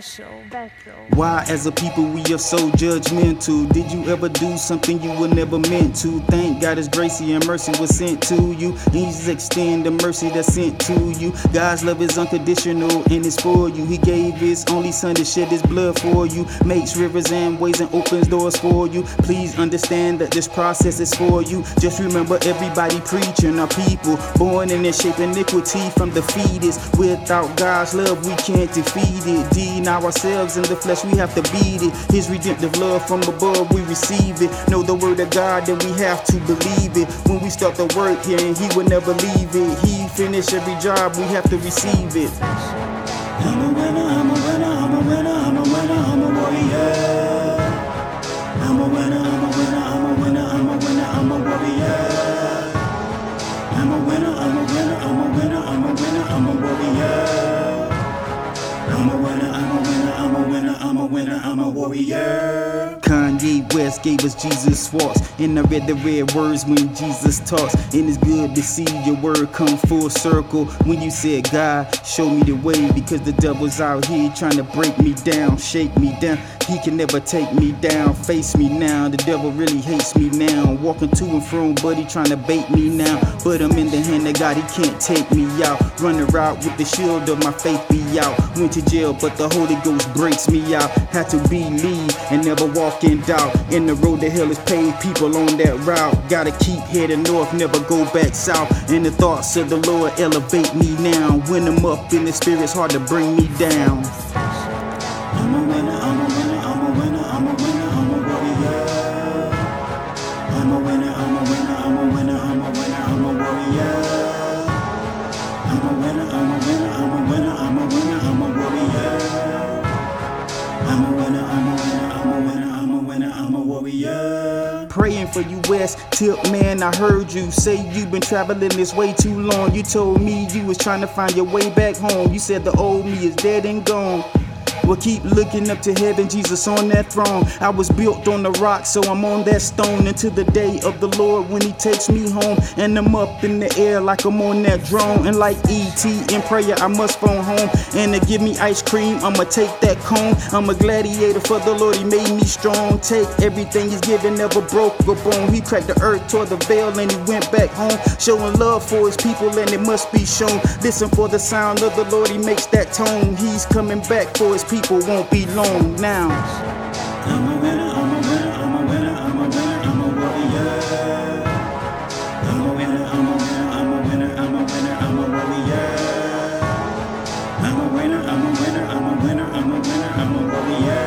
special. Why, as a people, we are so judgmental? Did you ever do something you were never meant to? Thank God His grace and mercy was sent to you. He's extend the mercy that's sent to you. God's love is unconditional and it's for you. He gave His only Son to shed His blood for you. Makes rivers and ways and opens doors for you. Please understand that this process is for you. Just remember, everybody preaching are people born in the shape iniquity from the fetus. Without God's love, we can't defeat it. Deny ourselves in the flesh, we have to beat it. His redemptive love from above, we receive it. Know the word of God, then we have to believe it. When we start the work here, and He will never leave it. He finish every job, we have to receive it. I'm a winner, I'm a winner, a winner, I'm a winner, I'm a winner, I'm a winner, I'm a warrior. Kanye West gave us Jesus walks. And I read the red words when Jesus talks. And it's good to see your word come full circle. When you said, God, show me the way. Because the devil's out here trying to break me down, shake me down. He can never take me down, face me now. The devil really hates me now. Walking to and from, he trying to bait me now. But I'm in the hand of God, he can't take me out. Running around with the shield of my faith be out. Went to jail, but the Holy Ghost breaks me out. Had to believe and never walk in doubt. In the road to hell is paved, people on that route. Gotta keep heading north, never go back south. And the thoughts of the Lord elevate me now. When I'm up in the spirit, it's hard to bring me down. I'm a winner, I'm a Praying for you, West Tip, man. I heard you say you've been traveling this way too long. You told me you was trying to find your way back home. You said the old me is dead and gone. Well, keep looking up to heaven, Jesus on that throne. I was built on the rock, so I'm on that stone until the day of the Lord when He takes me home. And I'm up in the air like I'm on that drone. And like E.T. in prayer, I must phone home. And to give me ice cream, I'ma take that cone. I'm a gladiator for the Lord, He made me strong. Take everything He's given, never broke a bone. He cracked the earth, tore the veil, and He went back home. Showing love for His people, and it must be shown. Listen for the sound of the Lord, He makes that tone. He's coming back for His people, won't be long now. I'm a winner, I'm a winner, I'm a winner, I'm a winner, I'm a warrior. I'm a winner, I'm a winner, I'm a winner, I'm a winner, I'm a warrior. I'm a winner, I'm a winner, I'm a winner, I'm a winner, I'm a warrior.